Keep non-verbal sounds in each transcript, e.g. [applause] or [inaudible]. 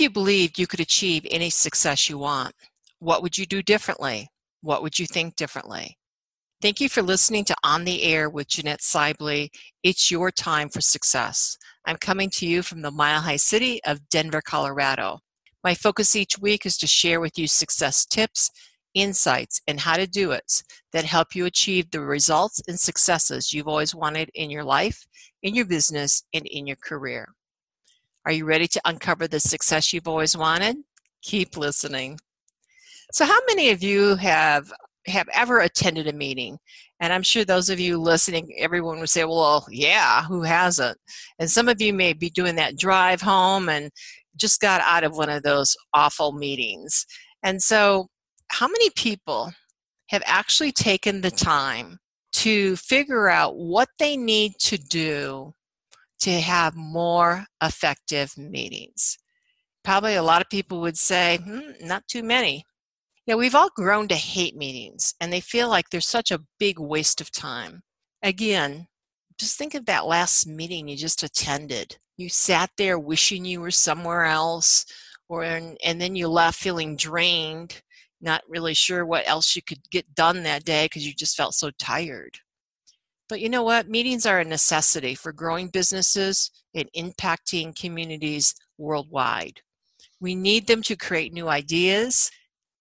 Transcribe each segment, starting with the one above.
if you believed you could achieve any success you want, what would you do differently? What would you think differently? Thank you for listening to On the Air with Jeanette Sibley. It's your time for success. I'm coming to you from the Mile High City of Denver, Colorado. My focus each week is to share with you success tips, insights, and how to do it that help you achieve the results and successes you've always wanted in your life, in your business, and in your career. Are you ready to uncover the success you've always wanted? Keep listening. So, how many of you have have ever attended a meeting? And I'm sure those of you listening, everyone would say, "Well, yeah, who hasn't?" And some of you may be doing that drive home and just got out of one of those awful meetings. And so, how many people have actually taken the time to figure out what they need to do to have more effective meetings. Probably a lot of people would say, hmm, not too many. Yeah, we've all grown to hate meetings and they feel like they're such a big waste of time. Again, just think of that last meeting you just attended. You sat there wishing you were somewhere else, or and then you left feeling drained, not really sure what else you could get done that day because you just felt so tired. But you know what? Meetings are a necessity for growing businesses and impacting communities worldwide. We need them to create new ideas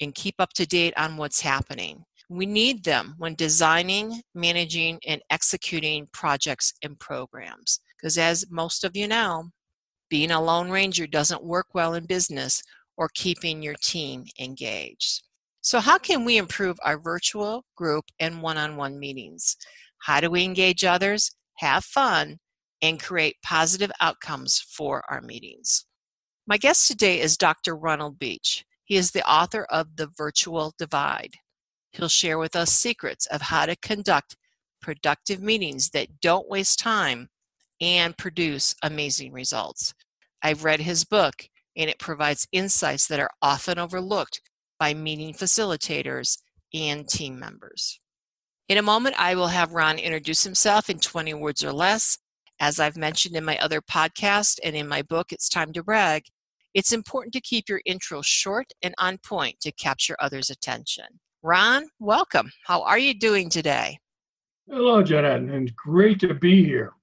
and keep up to date on what's happening. We need them when designing, managing, and executing projects and programs. Because as most of you know, being a lone ranger doesn't work well in business or keeping your team engaged. So, how can we improve our virtual, group, and one on one meetings? How do we engage others, have fun, and create positive outcomes for our meetings? My guest today is Dr. Ronald Beach. He is the author of The Virtual Divide. He'll share with us secrets of how to conduct productive meetings that don't waste time and produce amazing results. I've read his book, and it provides insights that are often overlooked by meeting facilitators and team members. In a moment, I will have Ron introduce himself in 20 words or less. As I've mentioned in my other podcast and in my book, It's Time to Brag, it's important to keep your intro short and on point to capture others' attention. Ron, welcome. How are you doing today? Hello, Janet, and great to be here.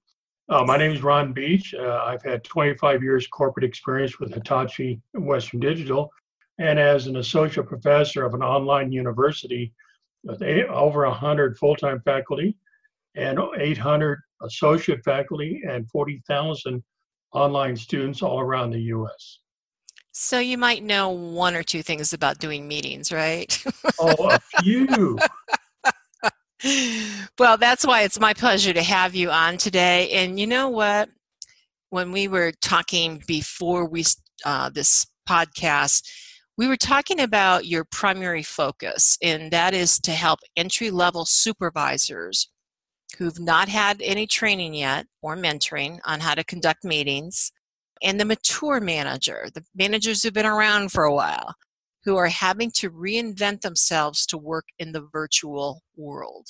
Uh, my name is Ron Beach. Uh, I've had 25 years corporate experience with Hitachi and Western Digital, and as an associate professor of an online university, with eight, over 100 full-time faculty and 800 associate faculty and 40,000 online students all around the U.S. So you might know one or two things about doing meetings, right? [laughs] oh, a few. [laughs] well, that's why it's my pleasure to have you on today. And you know what? When we were talking before we uh, this podcast, we were talking about your primary focus, and that is to help entry level supervisors who've not had any training yet or mentoring on how to conduct meetings, and the mature manager, the managers who've been around for a while, who are having to reinvent themselves to work in the virtual world.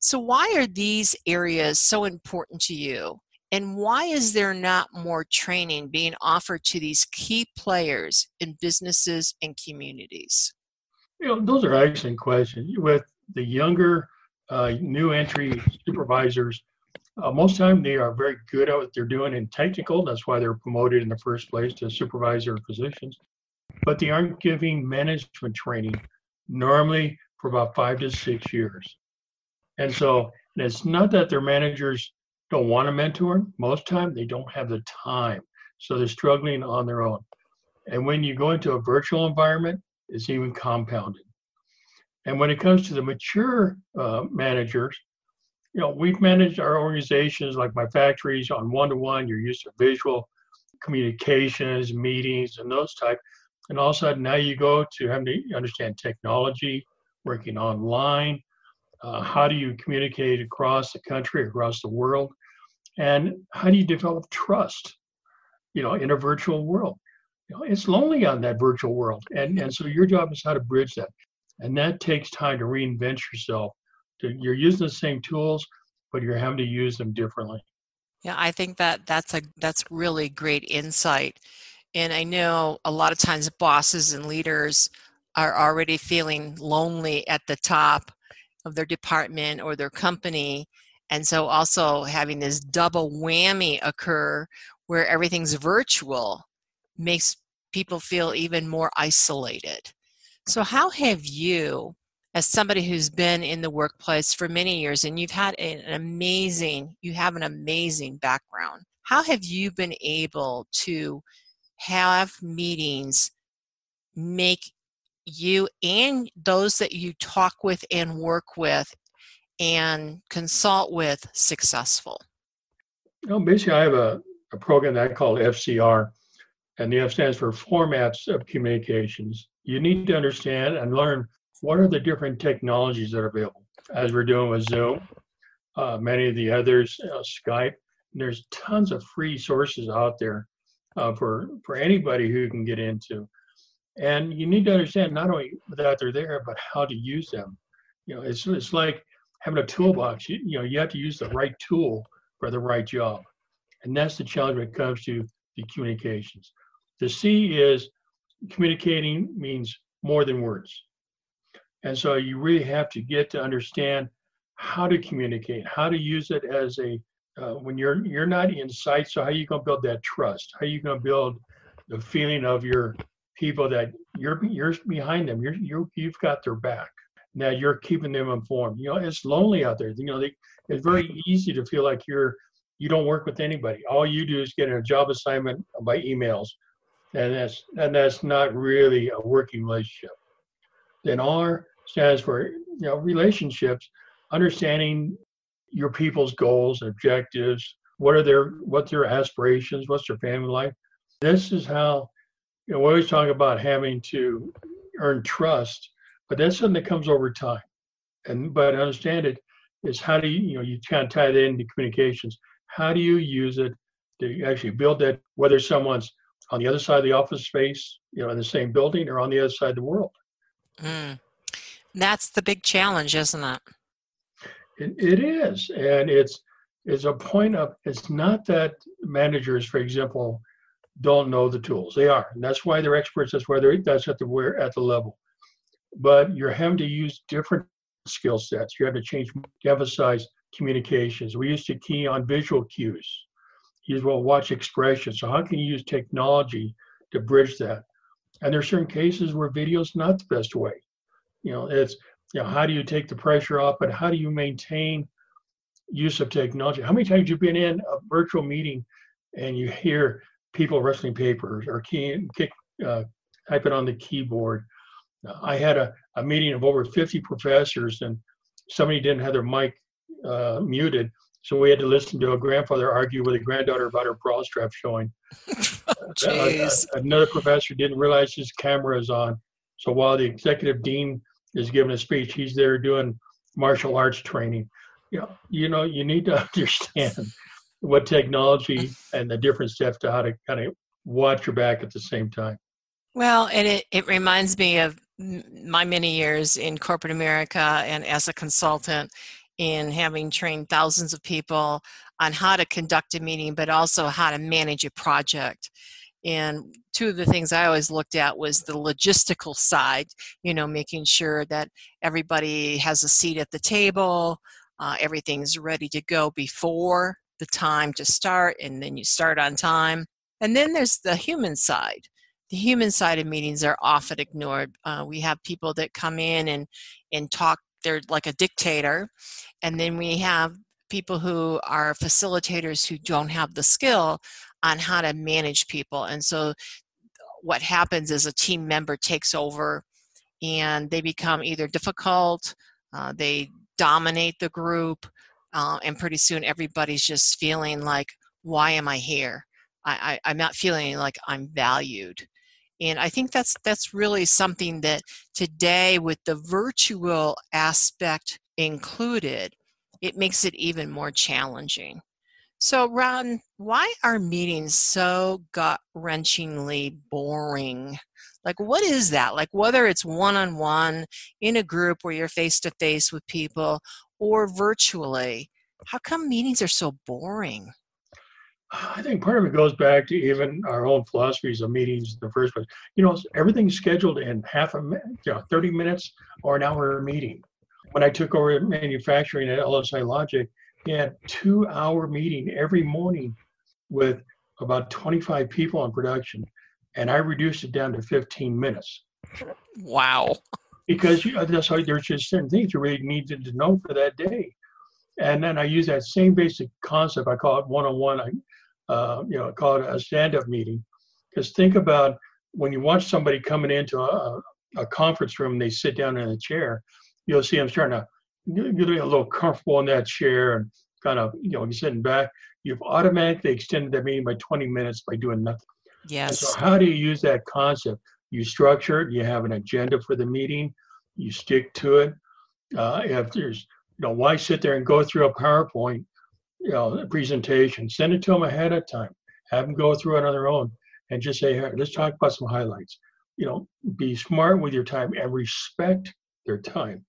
So, why are these areas so important to you? And why is there not more training being offered to these key players in businesses and communities? You know, those are excellent questions. With the younger, uh, new entry supervisors, uh, most time they are very good at what they're doing in technical. That's why they're promoted in the first place to supervisor positions. But they aren't giving management training normally for about five to six years. And so and it's not that their managers don't want a mentor. Most time they don't have the time. So they're struggling on their own. And when you go into a virtual environment, it's even compounded. And when it comes to the mature uh, managers, you know, we've managed our organizations like my factories on one-to-one. You're used to visual communications, meetings, and those type. And all of a sudden, now you go to having to understand technology, working online, uh, how do you communicate across the country, across the world? And how do you develop trust, you know, in a virtual world? You know, it's lonely on that virtual world. And, and so your job is how to bridge that. And that takes time to reinvent yourself. To, you're using the same tools, but you're having to use them differently. Yeah, I think that that's a that's really great insight. And I know a lot of times bosses and leaders are already feeling lonely at the top of their department or their company. And so also having this double whammy occur where everything's virtual makes people feel even more isolated. So, how have you, as somebody who's been in the workplace for many years and you've had an amazing, you have an amazing background, how have you been able to have meetings make you and those that you talk with and work with and consult with successful? Know, basically, I have a, a program that I call FCR, and the F stands for Formats of Communications. You need to understand and learn what are the different technologies that are available, as we're doing with Zoom, uh, many of the others, uh, Skype. There's tons of free sources out there uh, for for anybody who can get into. And you need to understand not only that they're there, but how to use them. You know, it's it's like having a toolbox. You, you know, you have to use the right tool for the right job, and that's the challenge when it comes to the communications. The C is communicating means more than words, and so you really have to get to understand how to communicate, how to use it as a uh, when you're you're not in sight. So how are you going to build that trust? How are you going to build the feeling of your people that you're you're behind them. You're you you've got their back. Now you're keeping them informed. You know, it's lonely out there. You know, they, it's very easy to feel like you're you don't work with anybody. All you do is get a job assignment by emails, and that's and that's not really a working relationship. Then R stands for you know relationships, understanding your people's goals, and objectives, what are their what their aspirations, what's their family life. This is how you know, we always talk about having to earn trust, but that's something that comes over time. And but understand it is how do you you know you kind of tie that into communications. How do you use it to actually build that whether someone's on the other side of the office space, you know, in the same building, or on the other side of the world. Mm. That's the big challenge, isn't it? it? It is, and it's it's a point of it's not that managers, for example, don't know the tools. They are, and that's why they're experts. That's why they're that's at the where at the level. But you're having to use different skill sets. You have to change emphasize communications. We used to key on visual cues. Use well watch expressions. So how can you use technology to bridge that? And there are certain cases where video is not the best way. You know, it's you know how do you take the pressure off, but how do you maintain use of technology? How many times you've been in a virtual meeting and you hear people wrestling papers or key, kick, uh, typing on the keyboard. I had a, a meeting of over 50 professors and somebody didn't have their mic uh, muted. So we had to listen to a grandfather argue with a granddaughter about her bra strap showing. [laughs] uh, another professor didn't realize his camera is on. So while the executive dean is giving a speech, he's there doing martial arts training. You know, you know, you need to [laughs] understand what technology and the different steps to how to kind of watch your back at the same time. Well, and it, it reminds me of my many years in corporate America and as a consultant in having trained thousands of people on how to conduct a meeting, but also how to manage a project. And two of the things I always looked at was the logistical side, you know, making sure that everybody has a seat at the table, uh, everything's ready to go before the time to start and then you start on time. And then there's the human side. The human side of meetings are often ignored. Uh, we have people that come in and, and talk, they're like a dictator. And then we have people who are facilitators who don't have the skill on how to manage people. And so what happens is a team member takes over and they become either difficult, uh, they dominate the group, uh, and pretty soon everybody's just feeling like why am i here? I, I, i'm not feeling like i'm valued. And i think that's that's really something that today with the virtual aspect included it makes it even more challenging. So ron why are meetings so gut wrenchingly boring? Like what is that? Like whether it's one-on-one in a group where you're face to face with people or virtually. How come meetings are so boring? I think part of it goes back to even our own philosophies of meetings in the first place. You know, everything's scheduled in half a minute, you know, 30 minutes or an hour meeting. When I took over manufacturing at LSI Logic, we had two hour meeting every morning with about 25 people in production. And I reduced it down to 15 minutes. Wow. Because you know, that's how there's just certain things you really needed to know for that day. And then I use that same basic concept. I call it one-on-one. I, uh, you know, call it a stand-up meeting. Because think about when you watch somebody coming into a, a conference room, and they sit down in a chair. You'll see them starting to get a little comfortable in that chair and kind of, you know, sitting back. You've automatically extended that meeting by 20 minutes by doing nothing. Yes. So how do you use that concept? You structure it. You have an agenda for the meeting. You stick to it. Uh, if there's you know, why sit there and go through a PowerPoint, you know, presentation? Send it to them ahead of time. Have them go through it on their own and just say, hey, let's talk about some highlights. You know, be smart with your time and respect their time.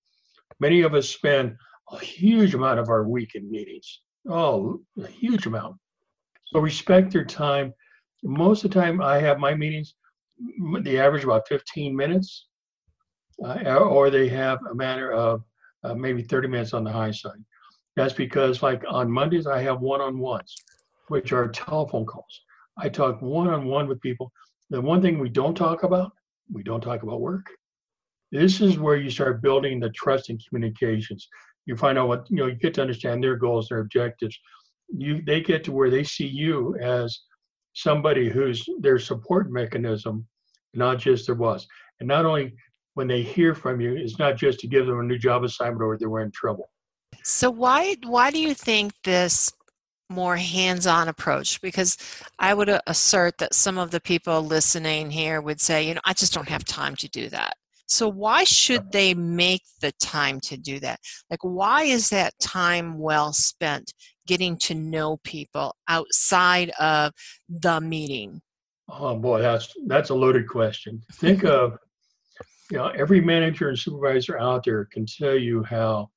Many of us spend a huge amount of our week in meetings. Oh, a huge amount. So respect their time. Most of the time, I have my meetings. The average about 15 minutes, uh, or they have a matter of uh, maybe 30 minutes on the high side. That's because, like on Mondays, I have one on ones, which are telephone calls. I talk one on one with people. The one thing we don't talk about, we don't talk about work. This is where you start building the trust and communications. You find out what, you know, you get to understand their goals, their objectives. You, they get to where they see you as somebody who's their support mechanism, not just their boss. And not only when they hear from you it's not just to give them a new job assignment or they were in trouble. So why why do you think this more hands-on approach? Because I would uh, assert that some of the people listening here would say, you know, I just don't have time to do that. So why should they make the time to do that? Like why is that time well spent getting to know people outside of the meeting? Oh boy, that's that's a loaded question. Think [laughs] of you know, every manager and supervisor out there can tell you how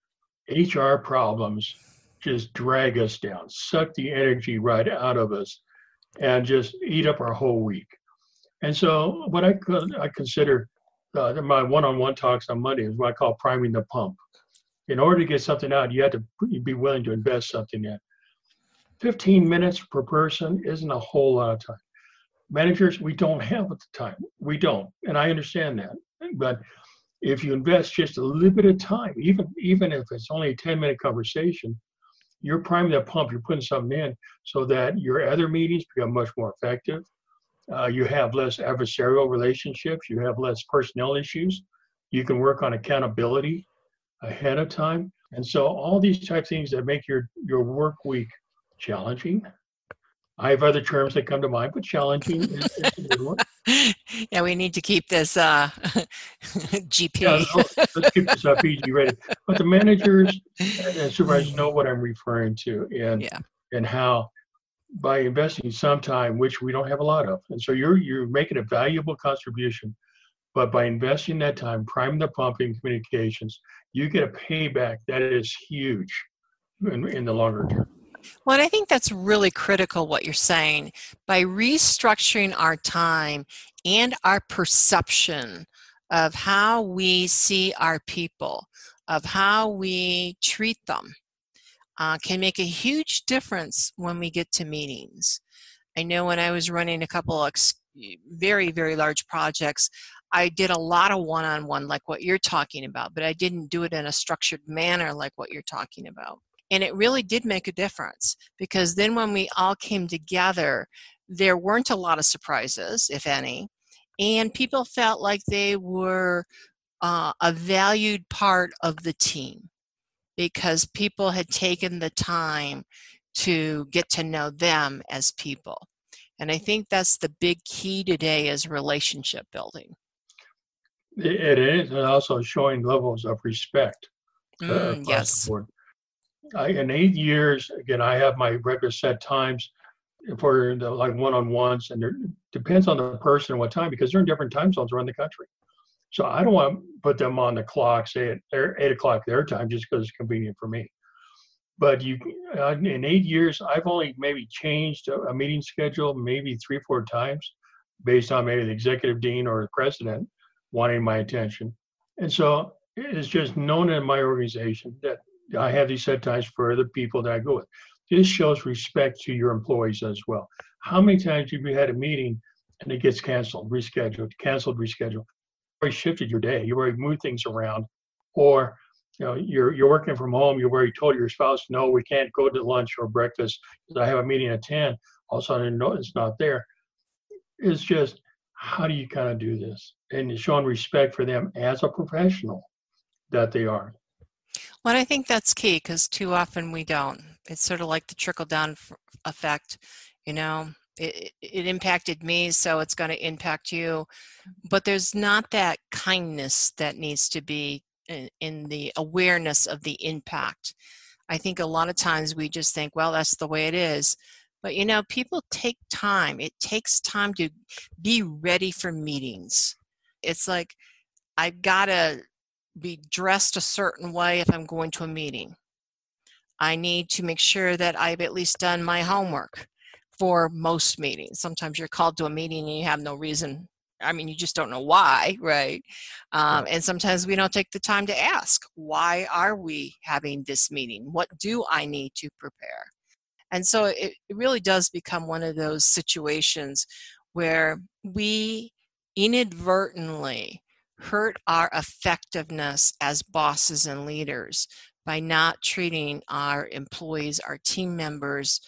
HR problems just drag us down, suck the energy right out of us, and just eat up our whole week. And so, what I I consider uh, my one-on-one talks on Monday is what I call priming the pump. In order to get something out, you have to be willing to invest something in. 15 minutes per person isn't a whole lot of time. Managers, we don't have the time. We don't, and I understand that. But if you invest just a little bit of time, even even if it's only a 10 minute conversation, you're priming that pump, you're putting something in so that your other meetings become much more effective. Uh, you have less adversarial relationships, you have less personnel issues. You can work on accountability ahead of time. And so all these type of things that make your, your work week challenging. I have other terms that come to mind, but challenging is, is a good one. [laughs] yeah, we need to keep this uh, [laughs] GP. Yeah, let's keep this up easy, ready. But the managers and supervisors know what I'm referring to, and Yeah. and how by investing some time, which we don't have a lot of, and so you're you're making a valuable contribution. But by investing that time, priming the pump in communications, you get a payback that is huge in, in the longer term. Well, I think that's really critical what you're saying. By restructuring our time and our perception of how we see our people, of how we treat them, uh, can make a huge difference when we get to meetings. I know when I was running a couple of very, very large projects, I did a lot of one on one, like what you're talking about, but I didn't do it in a structured manner like what you're talking about. And it really did make a difference because then when we all came together, there weren't a lot of surprises, if any, and people felt like they were uh, a valued part of the team because people had taken the time to get to know them as people. And I think that's the big key today is relationship building. It is, and also showing levels of respect. Uh, mm, yes. I, in eight years, again, I have my regular set times for the like one-on-ones, and it depends on the person and what time because they're in different time zones around the country. So I don't want to put them on the clock, say at eight o'clock their time, just because it's convenient for me. but you uh, in eight years, I've only maybe changed a, a meeting schedule maybe three, four times, based on maybe the executive dean or the president wanting my attention. And so it's just known in my organization that I have these set times for the people that I go with. This shows respect to your employees as well. How many times have you had a meeting and it gets canceled, rescheduled, canceled, rescheduled? You already shifted your day. You already moved things around, or you know you're you're working from home. You already told your spouse, no, we can't go to lunch or breakfast because I have a meeting at ten. All of a sudden, no, it's not there. It's just how do you kind of do this and showing respect for them as a professional that they are. Well, I think that's key because too often we don't. It's sort of like the trickle down effect. You know, it, it impacted me, so it's going to impact you. But there's not that kindness that needs to be in, in the awareness of the impact. I think a lot of times we just think, well, that's the way it is. But you know, people take time. It takes time to be ready for meetings. It's like I've got to be dressed a certain way if I'm going to a meeting. I need to make sure that I've at least done my homework for most meetings. Sometimes you're called to a meeting and you have no reason. I mean, you just don't know why, right? Um, and sometimes we don't take the time to ask, why are we having this meeting? What do I need to prepare? And so it, really does become one of those situations where we inadvertently hurt our effectiveness as bosses and leaders by not treating our employees, our team members,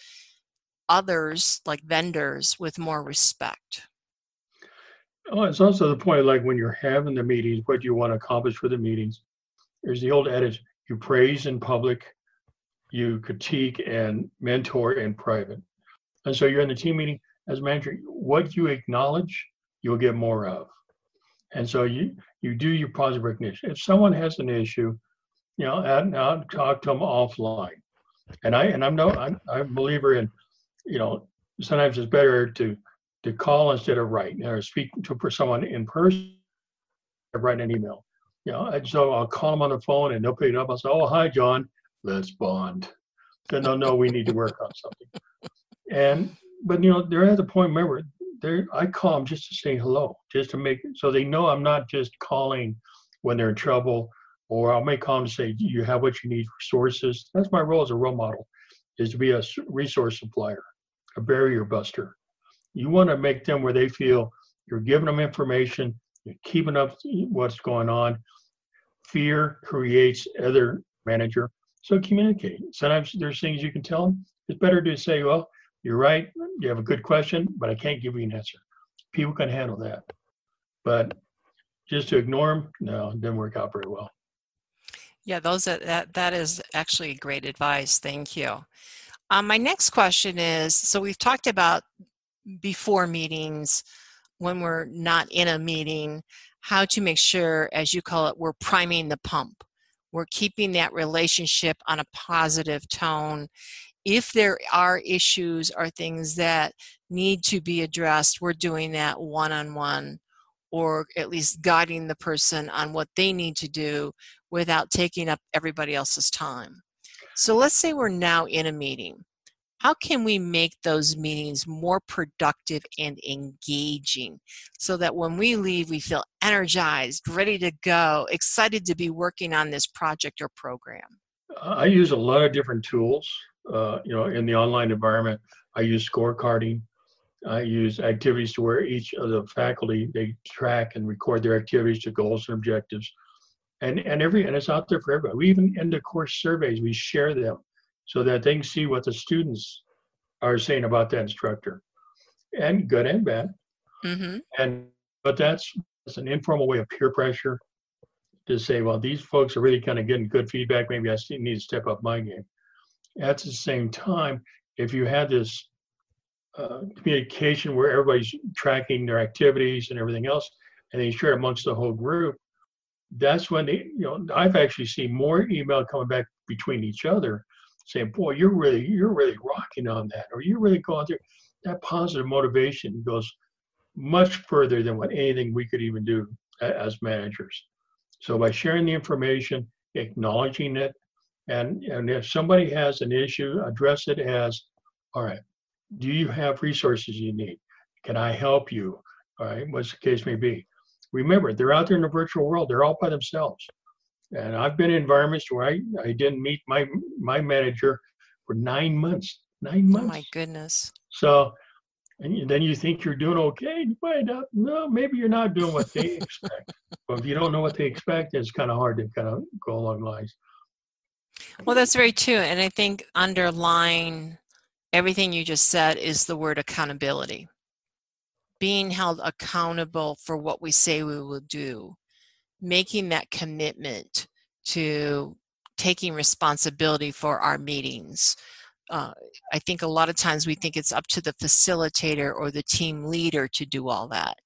others like vendors with more respect. Oh, it's also the point like when you're having the meetings, what do you want to accomplish for the meetings. There's the old adage you praise in public, you critique and mentor in private. And so you're in the team meeting as manager, what you acknowledge, you'll get more of. And so you you do your positive recognition. If someone has an issue, you know, out, out talk to them offline. And I and I'm no I'm, I'm a believer in, you know, sometimes it's better to to call instead of write or speak to for someone in person, write an email. You know, and so I'll call them on the phone and they'll pick it up. I'll say, "Oh, hi, John. Let's bond." Then they'll know we need to work on something. And but you know, they're at the point. Remember, they I call them just to say hello, just to make so they know I'm not just calling when they're in trouble, or I'll make call them to say, "Do you have what you need for sources?" That's my role as a role model, is to be a resource supplier, a barrier buster. You want to make them where they feel you're giving them information, you're keeping up what's going on. Fear creates other manager, so communicate. Sometimes there's things you can tell them. It's better to say, "Well, you're right. You have a good question, but I can't give you an answer. People can handle that. But just to ignore them, no, it didn't work out very well. Yeah, those are, that that is actually great advice. Thank you. Um, my next question is: so we've talked about before meetings, when we're not in a meeting, how to make sure, as you call it, we're priming the pump. We're keeping that relationship on a positive tone if there are issues or things that need to be addressed, we're doing that one on one or at least guiding the person on what they need to do without taking up everybody else's time. So let's say we're now in a meeting. How can we make those meetings more productive and engaging so that when we leave, we feel energized, ready to go, excited to be working on this project or program? I use a lot of different tools uh, you know, in the online environment, I use scorecarding. I use activities to where each of the faculty they track and record their activities to goals and objectives, and and every and it's out there for everybody. We even in the course surveys we share them so that they can see what the students are saying about the instructor, and good and bad. Mm-hmm. And but that's, that's an informal way of peer pressure to say, well, these folks are really kind of getting good feedback. Maybe I need to step up my game. At the same time, if you had this uh, communication where everybody's tracking their activities and everything else, and they share amongst the whole group, that's when they, you know, I've actually seen more email coming back between each other saying, boy, you're really, you're really rocking on that, or you're really going through that positive motivation goes much further than what anything we could even do as managers. So by sharing the information, acknowledging it, And, and if somebody has an issue, address it as, all right, do you have resources you need? Can I help you? All right, what's the case may be. Remember, they're out there in the virtual world. They're all by themselves. And I've been in environments where I, I didn't meet my my manager for nine months. Nine months. Oh my goodness. So and then you think you're doing okay. You find out, no, maybe you're not doing what they expect. [laughs] but if you don't know what they expect, it's kind of hard to kind of go along lines. Well, that's very true. And I think underlying everything you just said is the word accountability. Being held accountable for what we say we will do, making that commitment to taking responsibility for our meetings, uh, I think a lot of times we think it's up to the facilitator or the team leader to do all that.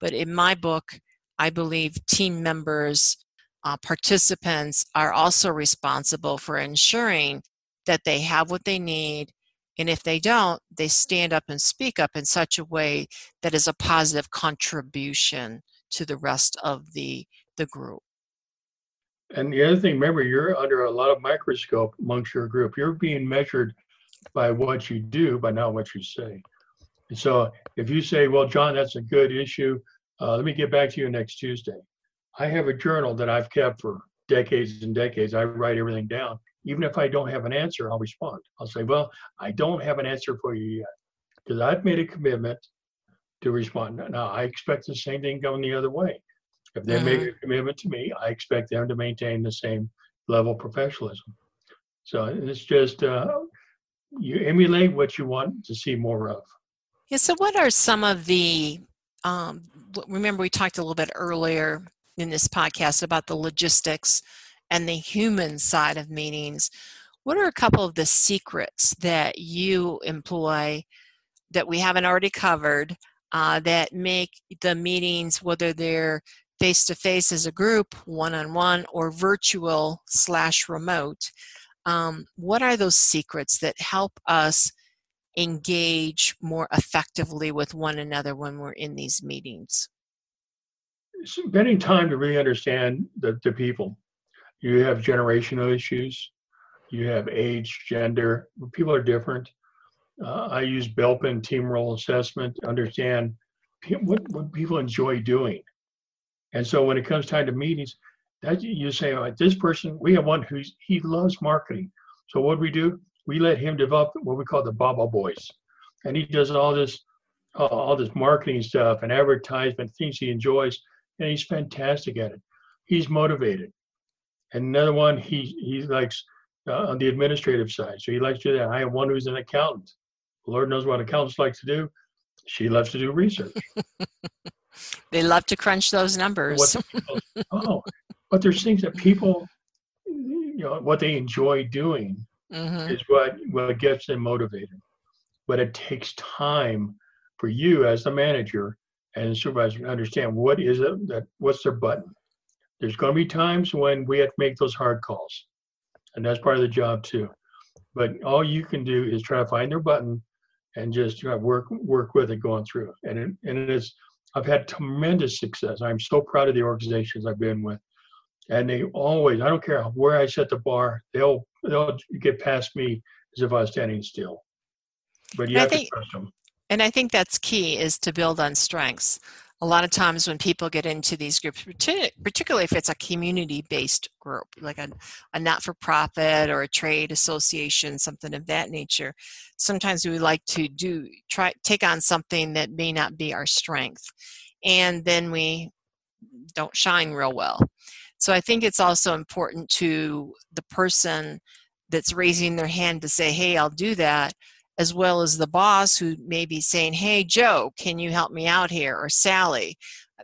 But in my book, I believe team members, uh, participants are also responsible for ensuring that they have what they need. And if they don't, they stand up and speak up in such a way that is a positive contribution to the rest of the, the group. And the other thing, remember, you're under a lot of microscope amongst your group. You're being measured by what you do, but not what you say. And so if you say, well, John, that's a good issue, uh, let me get back to you next Tuesday. I have a journal that I've kept for decades and decades. I write everything down. Even if I don't have an answer, I'll respond. I'll say, well, I don't have an answer for you yet because I've made a commitment to respond. Now, I expect the same thing going the other way. If they mm-hmm. make a commitment to me, I expect them to maintain the same level of professionalism. So it's just uh, you emulate what you want to see more of. Yeah. So, what are some of the? Um, remember, we talked a little bit earlier in this podcast about the logistics and the human side of meetings. What are a couple of the secrets that you employ that we haven't already covered uh, that make the meetings, whether they're face to face as a group, one on one, or virtual slash remote, um, what are those secrets that help us engage more effectively with one another when we're in these meetings? Spending time to really understand the, the people. You have generational issues, you have age, gender, people are different. Uh, I use Belbin team role assessment to understand what, what people enjoy doing. And so when it comes time to meetings, that you say, this person, we have one who's he loves marketing. So what do we do, we let him develop what we call the Baba Boys, and he does all this, uh, all this marketing stuff and advertisement things he enjoys, and he's fantastic at it. He's motivated. And another one, he he likes uh, on the administrative side, so he likes to do that. I have one who's an accountant. Lord knows what accountants like to do. She loves to do research. [laughs] they love to crunch those numbers. What, [laughs] oh, but there's things that people you know what they enjoy doing mm-hmm. is what what gets them motivated but it takes time for you as the manager and supervisor to understand what is it that what's their button there's going to be times when we have to make those hard calls and that's part of the job too but all you can do is try to find their button and just you know, work work with it going through and it, and it is i've had tremendous success. I'm so proud of the organizations i've been with. And they always i don't care where i set the bar they'll they'll get past me as if i was standing still. But you have think, to trust them and i think that's key is to build on strengths a lot of times when people get into these groups particularly if it's a community based group like a, a not-for-profit or a trade association something of that nature sometimes we like to do try take on something that may not be our strength and then we don't shine real well. So I think it's also important to the person that's raising their hand to say, hey, I'll do that, as well as the boss who may be saying, hey, Joe, can you help me out here? Or Sally,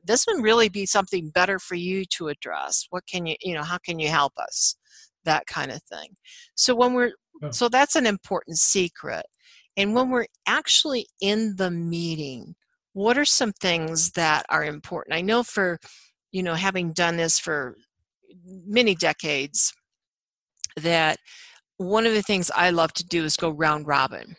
this would really be something better for you to address. What can you, you know, how can you help us? That kind of thing. So when we're, so that's an important secret. And when we're actually in the meeting, what are some things that are important? I know for you know, having done this for many decades, that one of the things I love to do is go round robin.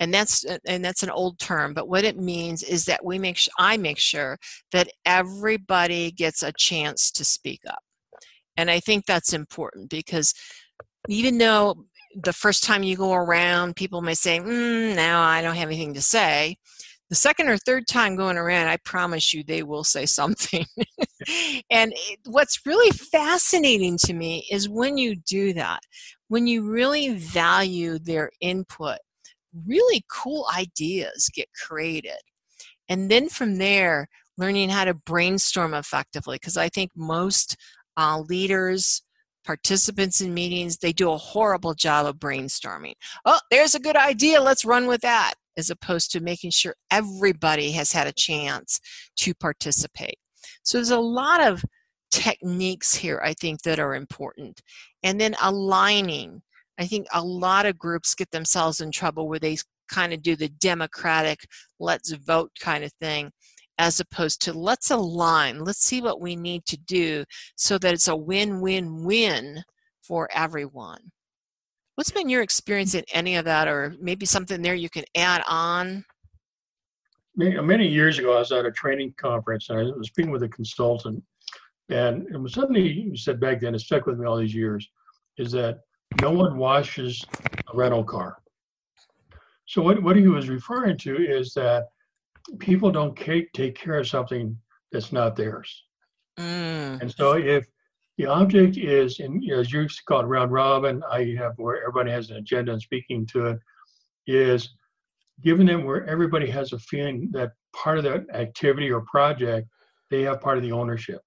And that's and that's an old term, but what it means is that we make I make sure that everybody gets a chance to speak up. And I think that's important because even though the first time you go around, people may say, mm, "No, I don't have anything to say." The second or third time going around, I promise you, they will say [laughs] something. and it, what's really fascinating to me is when you do that, when you really value their input, really cool ideas get created. And then from there, learning how to brainstorm effectively, because I think most uh, leaders, participants in meetings, they do a horrible job of brainstorming. Oh, there's a good idea, let's run with that, as opposed to making sure everybody has had a chance to participate. So there's a lot of techniques here, I think, that are important. And then aligning. I think a lot of groups get themselves in trouble where they kind of do the democratic, let's vote kind of thing as opposed to let's align, let's see what we need to do so that it's a win win win for everyone. What's been your experience in any of that, or maybe something there you can add on? Many years ago, I was at a training conference and I was speaking with a consultant. And it was something he said back then, it stuck with me all these years, is that no one washes a rental car. So, what, what he was referring to is that people don't take take care of something that's not theirs. Mm. And so if the object is, in, as you call it, round robin, I have where everybody has an agenda and speaking to it, is giving them where everybody has a feeling that part of that activity or project, they have part of the ownership.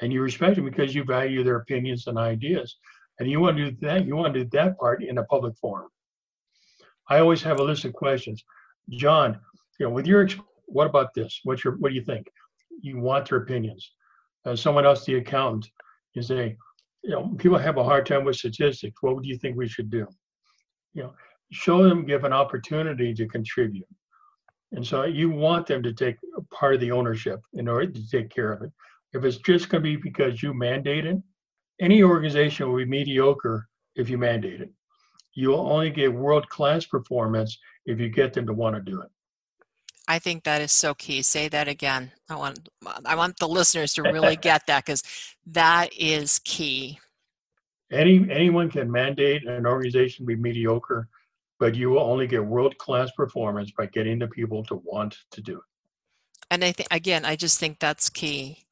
And you respect them because you value their opinions and ideas. And you want to do that, you want to do that part in a public forum. I always have a list of questions. John, you know, with your, what about this? What's your, what do you think? You want their opinions. Uh, someone else, the accountant, you say, you know, people have a hard time with statistics. What do you think we should do? You know, show them, give an opportunity to contribute. And so you want them to take part of the ownership in order to take care of it. If it's just going to be because you mandate it, any organization will be mediocre if you mandate it. You will only get world class performance if you get them to want to do it. I think that is so key. Say that again. I want I want the listeners to really [laughs] get that because that is key. Any anyone can mandate an organization be mediocre, but you will only get world class performance by getting the people to want to do it. And I think again, I just think that's key.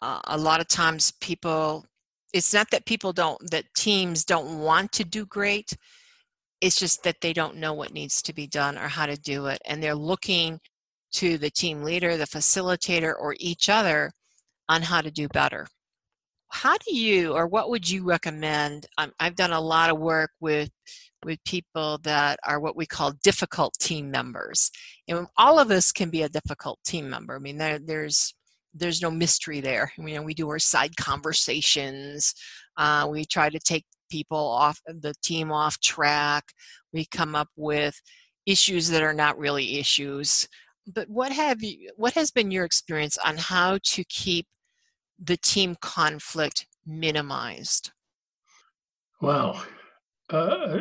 Uh, a lot of times, people. It's not that people don't that teams don't want to do great it's just that they don't know what needs to be done or how to do it. And they're looking to the team leader, the facilitator, or each other on how to do better. How do you, or what would you recommend? Um, I've done a lot of work with with people that are what we call difficult team members. And all of us can be a difficult team member. I mean, there, there's there's no mystery there. You know, we do our side conversations. Uh, we try to take people off the team off track. We come up with issues that are not really issues. But what have you what has been your experience on how to keep the team conflict minimized? Well, uh,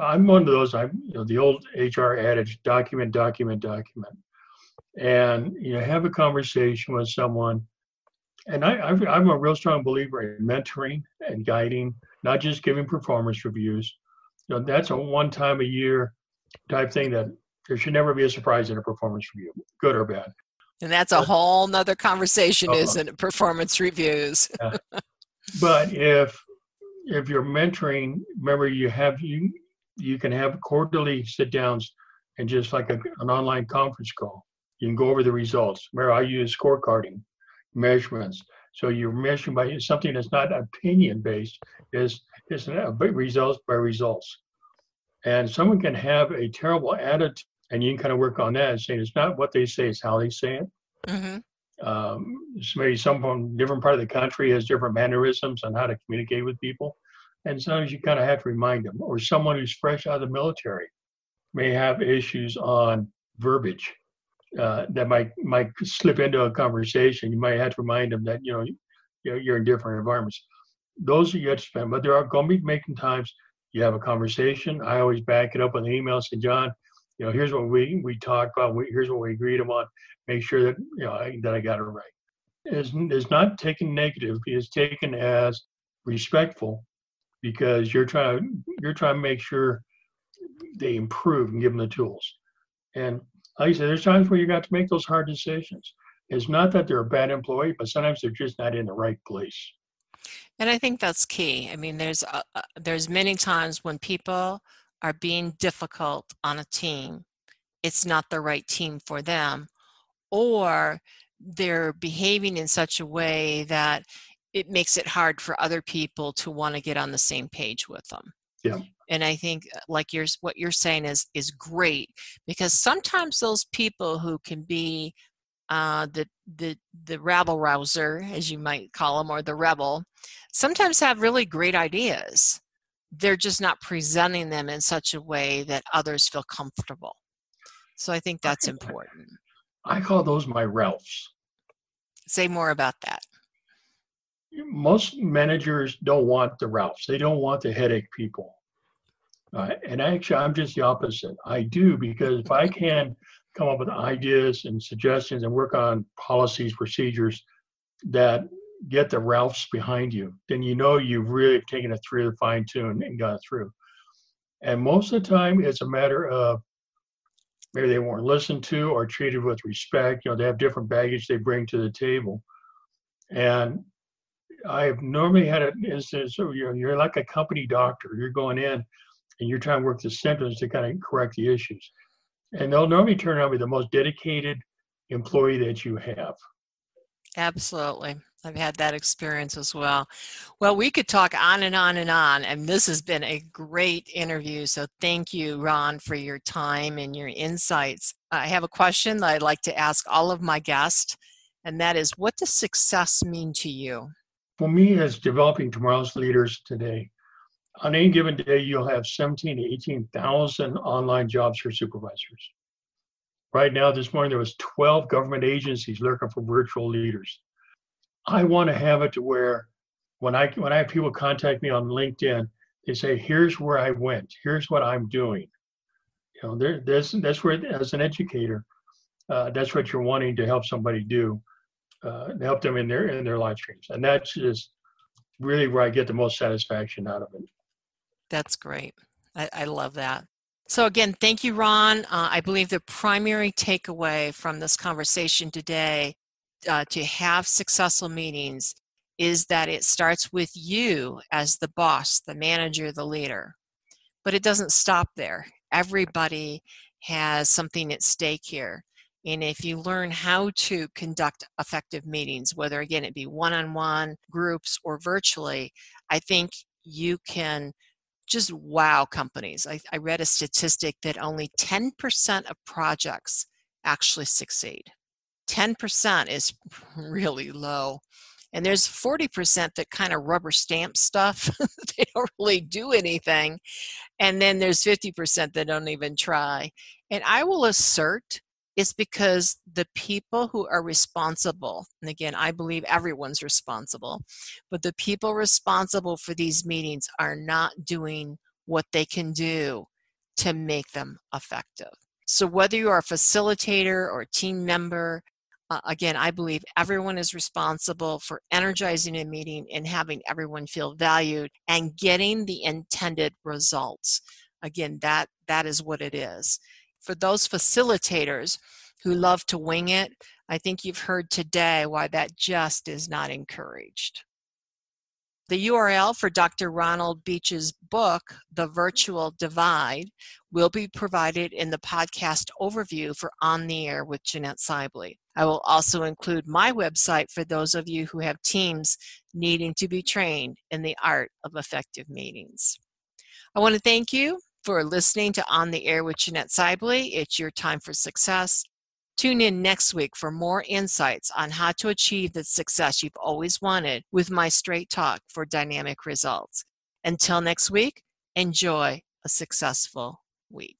I'm one of those. I'm you know the old HR adage: document, document, document. And you know, have a conversation with someone. And I, I'm a real strong believer in mentoring and guiding not just giving performance reviews. You know, that's a one time a year type thing that there should never be a surprise in a performance review, good or bad. And that's a whole nother conversation, uh, isn't it? Performance reviews. yeah. But if if you're mentoring, remember you have you you can have quarterly sit downs and just like a, an online conference call. You can go over the results. Remember, I use scorecarding measurements. So you're measuring by something that's not opinion based, is is results by results. And someone can have a terrible attitude, and you can kind of work on that, saying it's not what they say, it's how they say it. Mm-hmm. Um, maybe someone from different part of the country has different mannerisms on how to communicate with people, and sometimes you kind of have to remind them. Or someone who's fresh out of the military may have issues on verbiage uh, that might might slip into a conversation. You might have to remind them that you know you're in different environments. Those are yet to spend, but there are going to be making times you have a conversation. I always back it up with an email. Say, John, you know, here's what we we talked about. We, here's what we agreed upon. Make sure that you know I, that I got it right. Is is not taken negative. It's taken as respectful, because you're trying you're trying to make sure they improve and give them the tools. And like I said, there's times where you got to make those hard decisions. It's not that they're a bad employee, but sometimes they're just not in the right place. And I think that's key. I mean, there's uh, uh, there's many times when people are being difficult on a team, it's not the right team for them, or they're behaving in such a way that it makes it hard for other people to want to get on the same page with them. Yeah. And I think uh, like yours what you're saying is is great because sometimes those people who can be uh, the the the rabble rouser, as you might call them, or the rebel, sometimes have really great ideas. They're just not presenting them in such a way that others feel comfortable. So I think that's important. I call those my Ralphs. Say more about that. Most managers don't want the Ralphs. They don't want the headache people. Uh, and actually, I'm just the opposite. I do because if I can come up with ideas and suggestions and work on policies, procedures that get the Ralphs behind you, then you know you've really taken it through the fine tune and got it through. And most of the time, it's a matter of maybe they weren't listened to or treated with respect. You know, they have different baggage they bring to the table. And I've normally had an instance, so you're, you're like a company doctor. You're going in and you're trying to work the symptoms to kind of correct the issues. And they'll normally turn out to be the most dedicated employee that you have. Absolutely. I've had that experience as well. Well, we could talk on and on and on, and this has been a great interview. So, thank you, Ron, for your time and your insights. I have a question that I'd like to ask all of my guests, and that is what does success mean to you? For me, as developing tomorrow's leaders today, on any given day, you'll have 17 to 18,000 online jobs for supervisors. Right now, this morning, there was 12 government agencies looking for virtual leaders. I want to have it to where when I when I have people contact me on LinkedIn, they say, "Here's where I went. Here's what I'm doing." You know, there, that's that's where as an educator, uh, that's what you're wanting to help somebody do, uh, help them in their in their live streams, and that's just really where I get the most satisfaction out of it. That's great. I, I love that. So, again, thank you, Ron. Uh, I believe the primary takeaway from this conversation today uh, to have successful meetings is that it starts with you as the boss, the manager, the leader. But it doesn't stop there. Everybody has something at stake here. And if you learn how to conduct effective meetings, whether again it be one on one, groups, or virtually, I think you can just wow companies. I, I read a statistic that only 10% of projects actually succeed. 10% is [laughs] really low. And there's 40% that kind of rubber stamp stuff. [laughs] they don't really do anything. And then there's 50% that don't even try. And I will assert it's because the people who are responsible, and again, I believe everyone's responsible, but the people responsible for these meetings are not doing what they can do to make them effective. So, whether you are a facilitator or a team member, uh, again, I believe everyone is responsible for energizing a meeting and having everyone feel valued and getting the intended results. Again, that that is what it is for those facilitators who love to wing it, I think you've heard today why that just is not encouraged. The URL for Dr. Ronald Beach's book, The Virtual Divide, will be provided in the podcast overview for On the Air with Jeanette Sibley. I will also include my website for those of you who have teams needing to be trained in the art of effective meetings. I want to thank you for listening to On the Air with Jeanette Sibley. It's your time for success. Tune in next week for more insights on how to achieve the success you've always wanted with my straight talk for dynamic results. Until next week, enjoy a successful week.